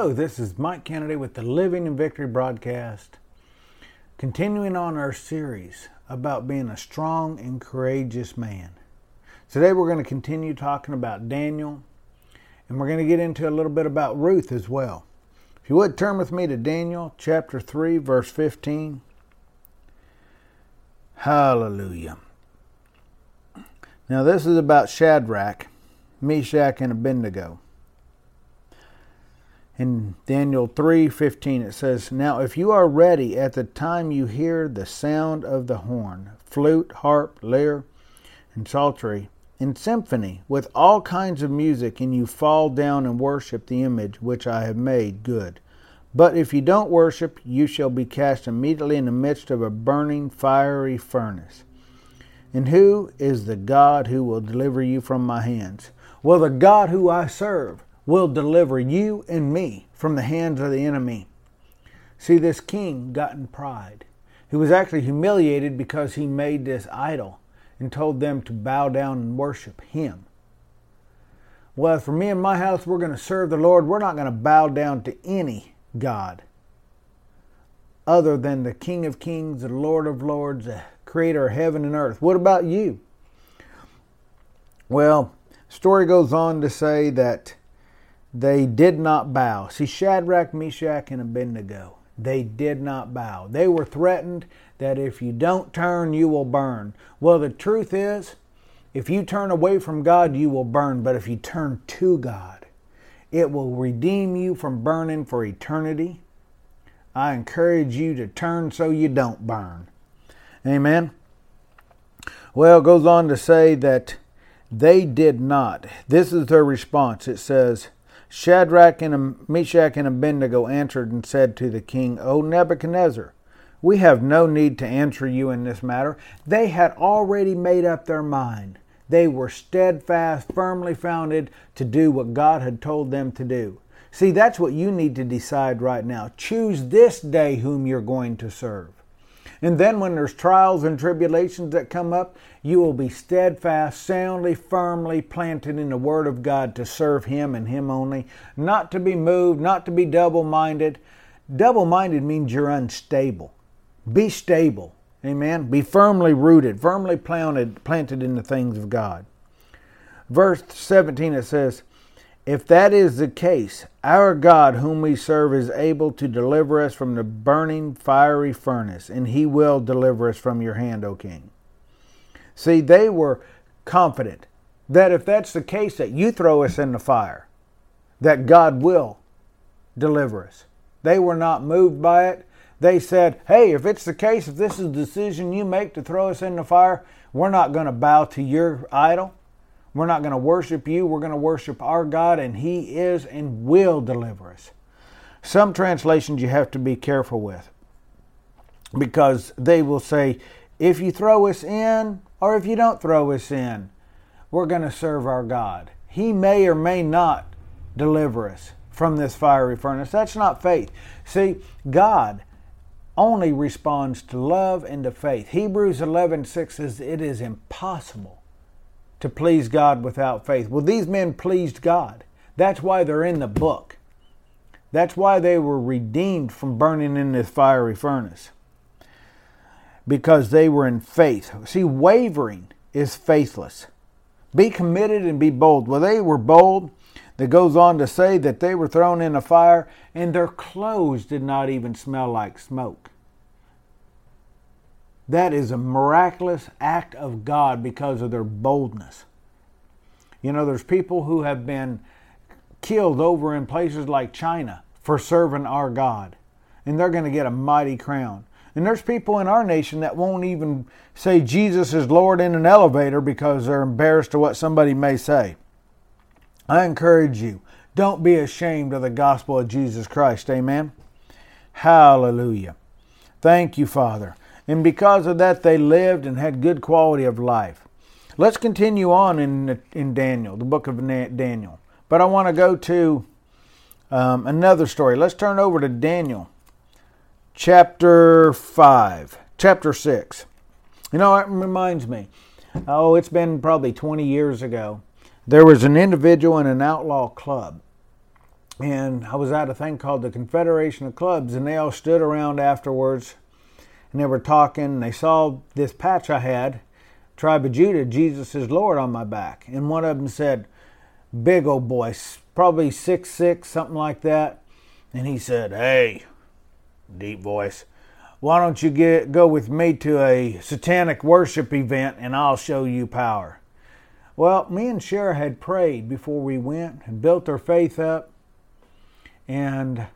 Hello, this is Mike Canaday with the Living in Victory broadcast, continuing on our series about being a strong and courageous man. Today we're going to continue talking about Daniel, and we're going to get into a little bit about Ruth as well. If you would turn with me to Daniel chapter 3, verse 15. Hallelujah. Now, this is about Shadrach, Meshach, and Abednego in Daniel 3:15 it says, "Now if you are ready at the time you hear the sound of the horn, flute, harp, lyre, and psaltery, in symphony with all kinds of music, and you fall down and worship the image which I have made, good. But if you don't worship, you shall be cast immediately in the midst of a burning fiery furnace. And who is the God who will deliver you from my hands? Well, the God who I serve will deliver you and me from the hands of the enemy. See, this king got in pride. He was actually humiliated because he made this idol and told them to bow down and worship him. Well, for me and my house, we're going to serve the Lord. We're not going to bow down to any God other than the King of Kings, the Lord of Lords, the creator of heaven and earth. What about you? Well, story goes on to say that they did not bow. See, Shadrach, Meshach, and Abednego, they did not bow. They were threatened that if you don't turn, you will burn. Well, the truth is, if you turn away from God, you will burn. But if you turn to God, it will redeem you from burning for eternity. I encourage you to turn so you don't burn. Amen. Well, it goes on to say that they did not. This is their response. It says, Shadrach and Meshach and Abednego answered and said to the king, O Nebuchadnezzar, we have no need to answer you in this matter. They had already made up their mind. They were steadfast, firmly founded to do what God had told them to do. See, that's what you need to decide right now. Choose this day whom you're going to serve. And then when there's trials and tribulations that come up, you will be steadfast, soundly, firmly planted in the Word of God to serve Him and Him only, not to be moved, not to be double minded. Double minded means you're unstable. Be stable. Amen. Be firmly rooted, firmly planted, planted in the things of God. Verse 17 it says, if that is the case, our God, whom we serve, is able to deliver us from the burning fiery furnace, and he will deliver us from your hand, O king. See, they were confident that if that's the case, that you throw us in the fire, that God will deliver us. They were not moved by it. They said, hey, if it's the case, if this is the decision you make to throw us in the fire, we're not going to bow to your idol. We're not going to worship you. We're going to worship our God, and He is and will deliver us. Some translations you have to be careful with because they will say, if you throw us in or if you don't throw us in, we're going to serve our God. He may or may not deliver us from this fiery furnace. That's not faith. See, God only responds to love and to faith. Hebrews 11 6 says it is impossible to please God without faith. Well, these men pleased God. That's why they're in the book. That's why they were redeemed from burning in this fiery furnace. Because they were in faith. See, wavering is faithless. Be committed and be bold. Well, they were bold. That goes on to say that they were thrown in a fire and their clothes did not even smell like smoke. That is a miraculous act of God because of their boldness. You know, there's people who have been killed over in places like China for serving our God, and they're going to get a mighty crown. And there's people in our nation that won't even say Jesus is Lord in an elevator because they're embarrassed to what somebody may say. I encourage you, don't be ashamed of the gospel of Jesus Christ. Amen. Hallelujah. Thank you, Father and because of that, they lived and had good quality of life. Let's continue on in, in Daniel, the book of Daniel. But I want to go to um, another story. Let's turn over to Daniel chapter 5, chapter 6. You know, it reminds me, oh, it's been probably 20 years ago. There was an individual in an outlaw club and I was at a thing called the Confederation of Clubs, and they all stood around afterwards, and they were talking. And they saw this patch I had, Tribe of Judah, Jesus is Lord, on my back, and one of them said, "Big old boy, probably six six, something like that," and he said, "Hey, deep voice." Why don't you get go with me to a satanic worship event and I'll show you power? Well, me and Shara had prayed before we went and built our faith up and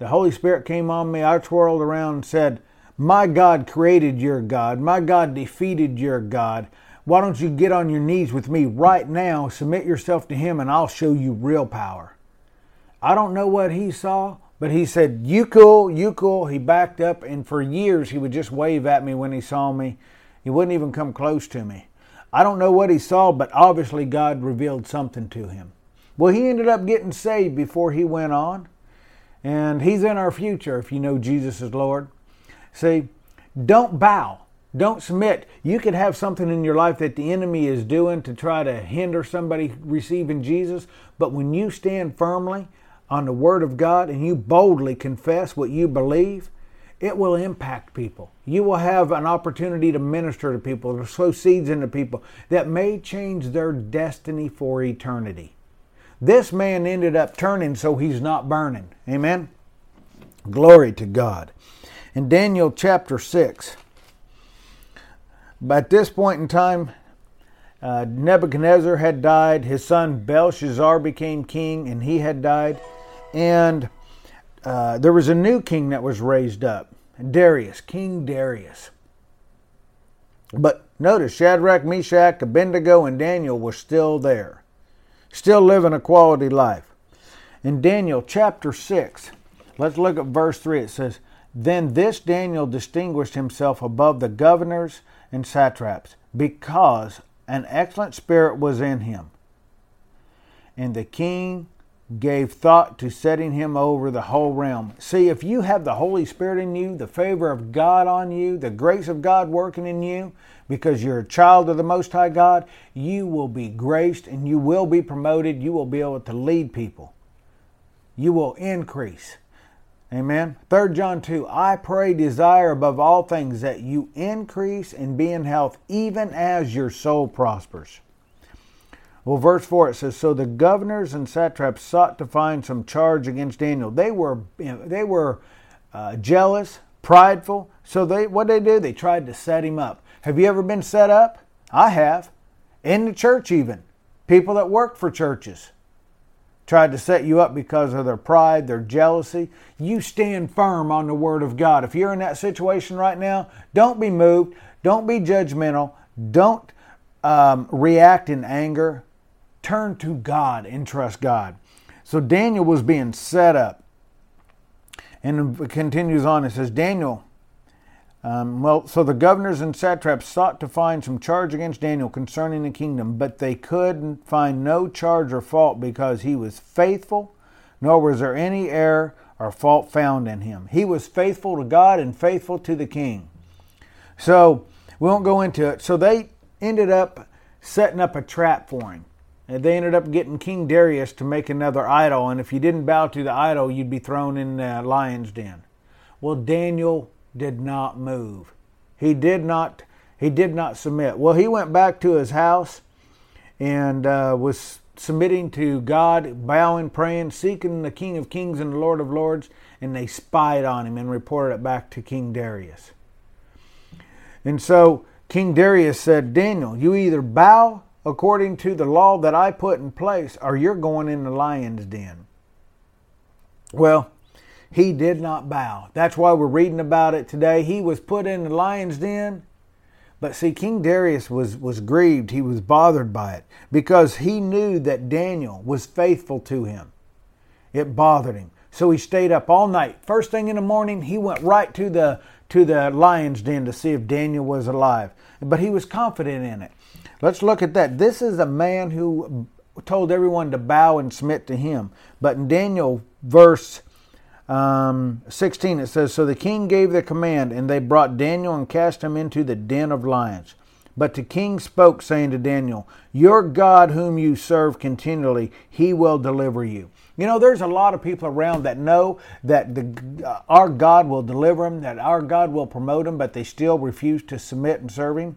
the Holy Spirit came on me. I twirled around and said, My God created your God. My God defeated your God. Why don't you get on your knees with me right now, submit yourself to Him, and I'll show you real power? I don't know what he saw, but he said, You cool, you cool. He backed up, and for years he would just wave at me when he saw me. He wouldn't even come close to me. I don't know what he saw, but obviously God revealed something to him. Well, he ended up getting saved before he went on. And He's in our future if you know Jesus is Lord. See, don't bow. Don't submit. You could have something in your life that the enemy is doing to try to hinder somebody receiving Jesus, but when you stand firmly on the Word of God and you boldly confess what you believe, it will impact people. You will have an opportunity to minister to people, to sow seeds into people that may change their destiny for eternity. This man ended up turning so he's not burning. Amen? Glory to God. In Daniel chapter 6, at this point in time, uh, Nebuchadnezzar had died. His son Belshazzar became king, and he had died. And uh, there was a new king that was raised up Darius, King Darius. But notice Shadrach, Meshach, Abednego, and Daniel were still there still living a quality life. In Daniel chapter 6, let's look at verse 3. It says, Then this Daniel distinguished himself above the governors and satraps, because an excellent spirit was in him. And the king gave thought to setting him over the whole realm. See, if you have the Holy Spirit in you, the favor of God on you, the grace of God working in you, because you're a child of the Most High God, you will be graced and you will be promoted. You will be able to lead people. You will increase. Amen. 3 John 2 I pray, desire above all things that you increase and be in health, even as your soul prospers. Well, verse 4 it says, So the governors and satraps sought to find some charge against Daniel. They were, they were uh, jealous, prideful. So they, what they do? they tried to set him up. Have you ever been set up? I have. In the church, even. People that work for churches tried to set you up because of their pride, their jealousy. You stand firm on the Word of God. If you're in that situation right now, don't be moved. Don't be judgmental. Don't um, react in anger turn to God and trust God. So Daniel was being set up. And continues on. It says, Daniel, um, well, so the governors and satraps sought to find some charge against Daniel concerning the kingdom, but they could find no charge or fault because he was faithful, nor was there any error or fault found in him. He was faithful to God and faithful to the king. So we won't go into it. So they ended up setting up a trap for him. And they ended up getting King Darius to make another idol, and if you didn't bow to the idol, you'd be thrown in the lion's den. Well, Daniel did not move. He did not. He did not submit. Well, he went back to his house and uh, was submitting to God, bowing, praying, seeking the King of Kings and the Lord of Lords, and they spied on him and reported it back to King Darius. And so King Darius said, Daniel, you either bow according to the law that I put in place, or you're going in the lion's den. Well, he did not bow. That's why we're reading about it today. He was put in the lion's den. But see, King Darius was, was grieved. He was bothered by it because he knew that Daniel was faithful to him. It bothered him. So he stayed up all night. First thing in the morning, he went right to the to the lion's den to see if Daniel was alive. But he was confident in it. Let's look at that. This is a man who told everyone to bow and submit to him. But in Daniel, verse um, 16, it says So the king gave the command, and they brought Daniel and cast him into the den of lions. But the king spoke, saying to Daniel, Your God, whom you serve continually, he will deliver you. You know, there's a lot of people around that know that the, uh, our God will deliver them, that our God will promote them, but they still refuse to submit and serve Him.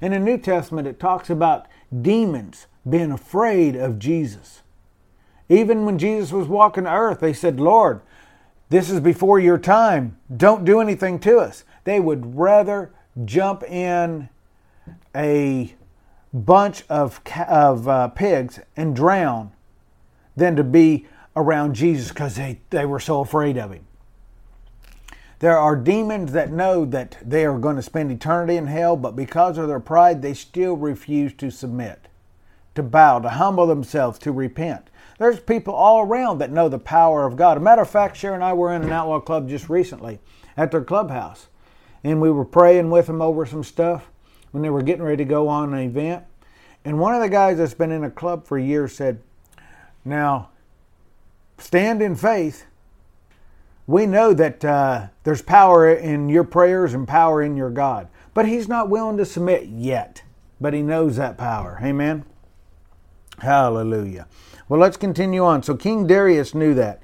In the New Testament, it talks about demons being afraid of Jesus. Even when Jesus was walking the earth, they said, Lord, this is before your time. Don't do anything to us. They would rather jump in a bunch of, of uh, pigs and drown than to be around Jesus because they, they were so afraid of him. There are demons that know that they are going to spend eternity in hell, but because of their pride, they still refuse to submit, to bow, to humble themselves, to repent. There's people all around that know the power of God. A matter of fact, Shara and I were in an outlaw club just recently at their clubhouse, and we were praying with them over some stuff when they were getting ready to go on an event. And one of the guys that's been in a club for years said, Now, stand in faith. We know that uh, there's power in your prayers and power in your God. But he's not willing to submit yet. But he knows that power. Amen. Hallelujah. Well, let's continue on. So King Darius knew that.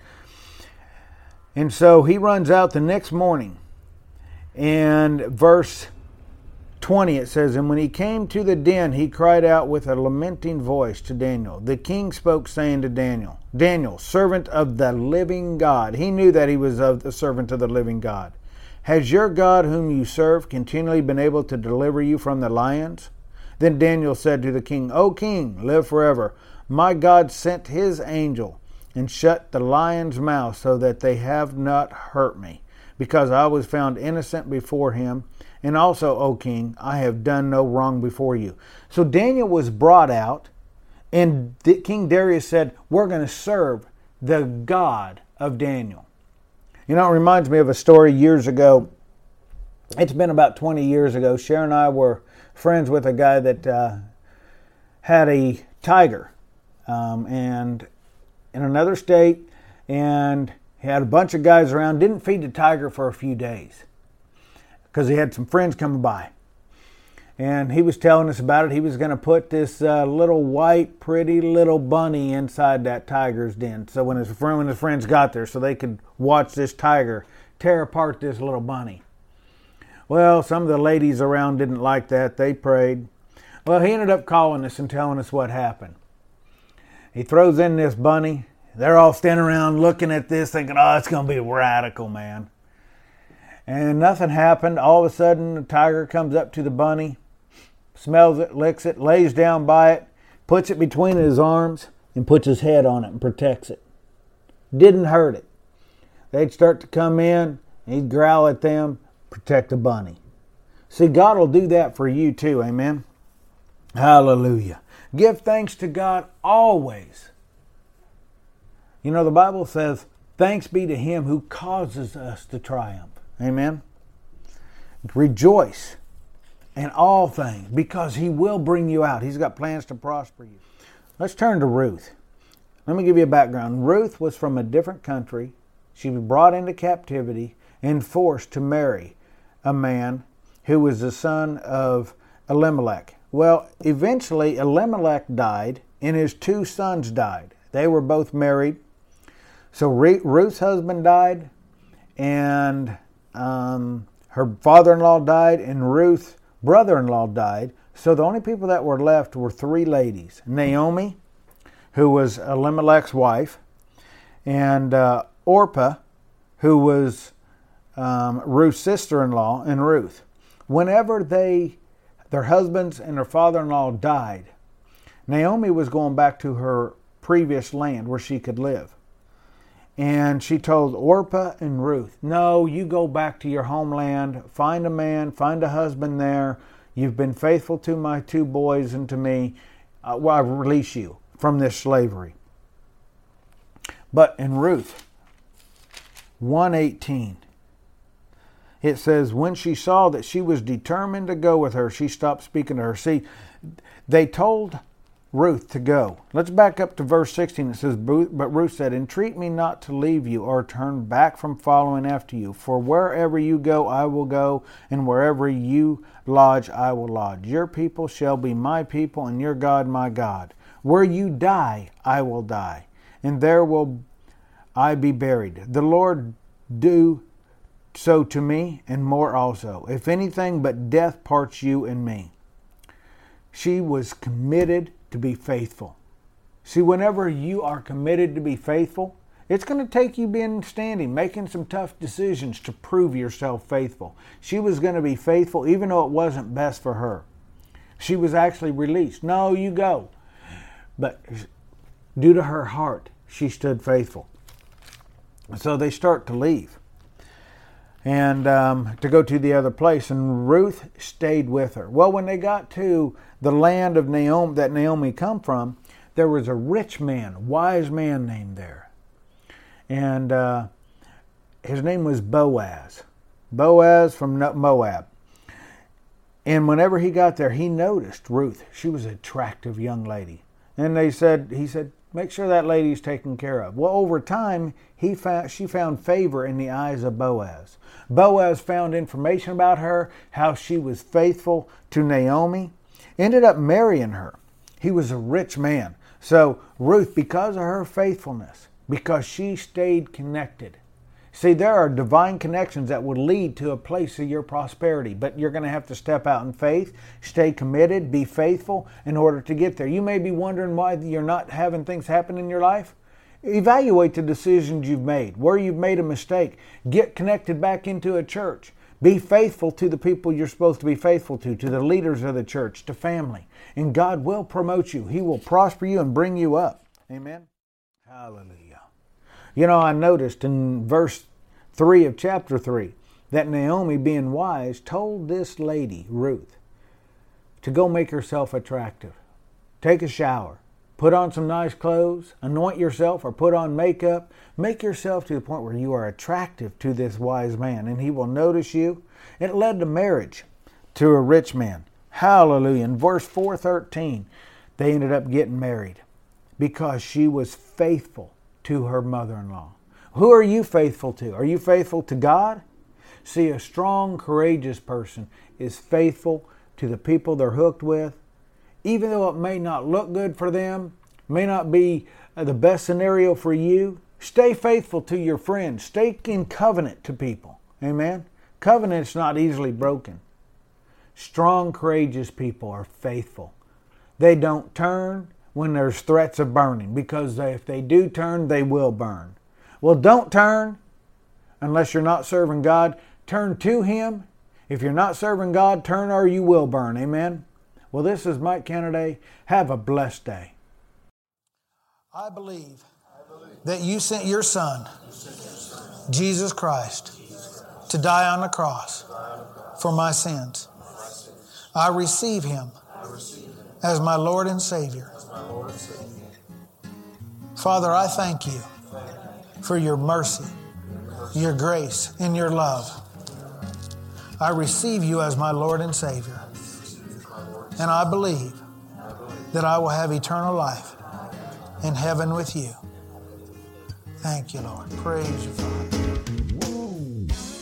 And so he runs out the next morning. And verse 20 it says, And when he came to the den, he cried out with a lamenting voice to Daniel. The king spoke, saying to Daniel, Daniel, servant of the living God. He knew that he was of the servant of the living God. Has your God, whom you serve, continually been able to deliver you from the lions? Then Daniel said to the king, O king, live forever. My God sent his angel and shut the lions' mouth so that they have not hurt me, because I was found innocent before him and also, O king, I have done no wrong before you. So Daniel was brought out, and King Darius said, We're going to serve the God of Daniel. You know, it reminds me of a story years ago. It's been about 20 years ago. Shara and I were friends with a guy that uh, had a tiger um, and in another state, and he had a bunch of guys around, didn't feed the tiger for a few days because he had some friends coming by. And he was telling us about it. He was going to put this uh, little white, pretty little bunny inside that tiger's den. So when his friend, when his friends got there, so they could watch this tiger tear apart this little bunny. Well, some of the ladies around didn't like that. They prayed. Well, he ended up calling us and telling us what happened. He throws in this bunny. They're all standing around looking at this, thinking, "Oh, it's going to be radical, man." and nothing happened. All of a sudden, the tiger comes up to the bunny, smells it, licks it, lays down by it, puts it between his arms, and puts his head on it and protects it. Didn't hurt it. They'd start to come in, he'd growl at them, protect the bunny. See, God will do that for you too, amen? Hallelujah. Give thanks to God always. You know, the Bible says, Thanks be to Him who causes us to triumph. Amen. Rejoice in all things because he will bring you out. He's got plans to prosper you. Let's turn to Ruth. Let me give you a background. Ruth was from a different country. She was brought into captivity and forced to marry a man who was the son of Elimelech. Well, eventually Elimelech died and his two sons died. They were both married. So Ruth's husband died and um, her father-in-law died, and Ruth's brother-in-law died. So the only people that were left were three ladies: Naomi, who was Elimelech's wife, and uh, Orpah, who was um, Ruth's sister-in-law, and Ruth. Whenever they, their husbands and their father-in-law died, Naomi was going back to her previous land where she could live. And she told Orpah and Ruth, No, you go back to your homeland, find a man, find a husband there. You've been faithful to my two boys and to me. Uh, well, I release you from this slavery. But in Ruth 118, it says, When she saw that she was determined to go with her, she stopped speaking to her. See, they told Ruth to go. Let's back up to verse 16. It says, But Ruth said, Entreat me not to leave you or turn back from following after you. For wherever you go, I will go, and wherever you lodge, I will lodge. Your people shall be my people, and your God my God. Where you die, I will die, and there will I be buried. The Lord do so to me, and more also, if anything but death parts you and me. She was committed to be faithful. See, whenever you are committed to be faithful, it's going to take you being standing, making some tough decisions to prove yourself faithful. She was going to be faithful even though it wasn't best for her. She was actually released. No, you go. But due to her heart, she stood faithful. So they start to leave and um, to go to the other place. And Ruth stayed with her. Well, when they got to the land of Naomi that Naomi come from, there was a rich man, wise man named there, and uh, his name was Boaz. Boaz from Moab. And whenever he got there, he noticed Ruth. She was an attractive young lady. And they said, he said, make sure that lady's taken care of. Well, over time, he found, she found favor in the eyes of Boaz. Boaz found information about her, how she was faithful to Naomi, ended up marrying her. He was a rich man. So, Ruth, because of her faithfulness, because she stayed connected, See, there are divine connections that will lead to a place of your prosperity, but you're going to have to step out in faith, stay committed, be faithful in order to get there. You may be wondering why you're not having things happen in your life. Evaluate the decisions you've made, where you've made a mistake. Get connected back into a church. Be faithful to the people you're supposed to be faithful to, to the leaders of the church, to family. And God will promote you. He will prosper you and bring you up. Amen. Hallelujah. You know, I noticed in verse 3 of chapter 3 that Naomi, being wise, told this lady, Ruth, to go make herself attractive. Take a shower, put on some nice clothes, anoint yourself, or put on makeup. Make yourself to the point where you are attractive to this wise man, and he will notice you. It led to marriage to a rich man. Hallelujah. In verse 413, they ended up getting married because she was faithful to her mother in law. Who are you faithful to? Are you faithful to God? See, a strong, courageous person is faithful to the people they're hooked with, even though it may not look good for them, may not be uh, the best scenario for you. Stay faithful to your friends. Stay in covenant to people. Amen. Covenant's not easily broken. Strong, courageous people are faithful. They don't turn, when there's threats of burning because if they do turn, they will burn. Well, don't turn unless you're not serving God. Turn to Him. If you're not serving God, turn or you will burn. Amen. Well, this is Mike Canaday. Have a blessed day. I believe that you sent your Son, Jesus Christ, to die on the cross for my sins. I receive Him as my Lord and Savior. Father, I thank you for your mercy, your grace, and your love. I receive you as my Lord and Savior. And I believe that I will have eternal life in heaven with you. Thank you, Lord. Praise you, Father.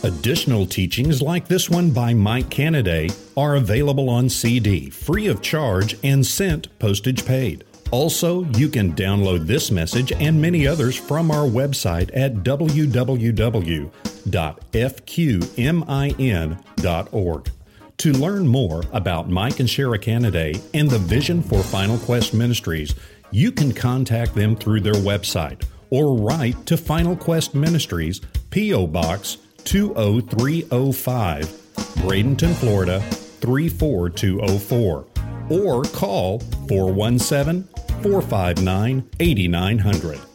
Additional teachings like this one by Mike Canaday are available on CD, free of charge, and sent postage paid. Also, you can download this message and many others from our website at www.fqmin.org. To learn more about Mike and Shara Canaday and the vision for Final Quest Ministries, you can contact them through their website or write to Final Quest Ministries, P.O. Box 20305, Bradenton, Florida 34204, or call 417 459 8900.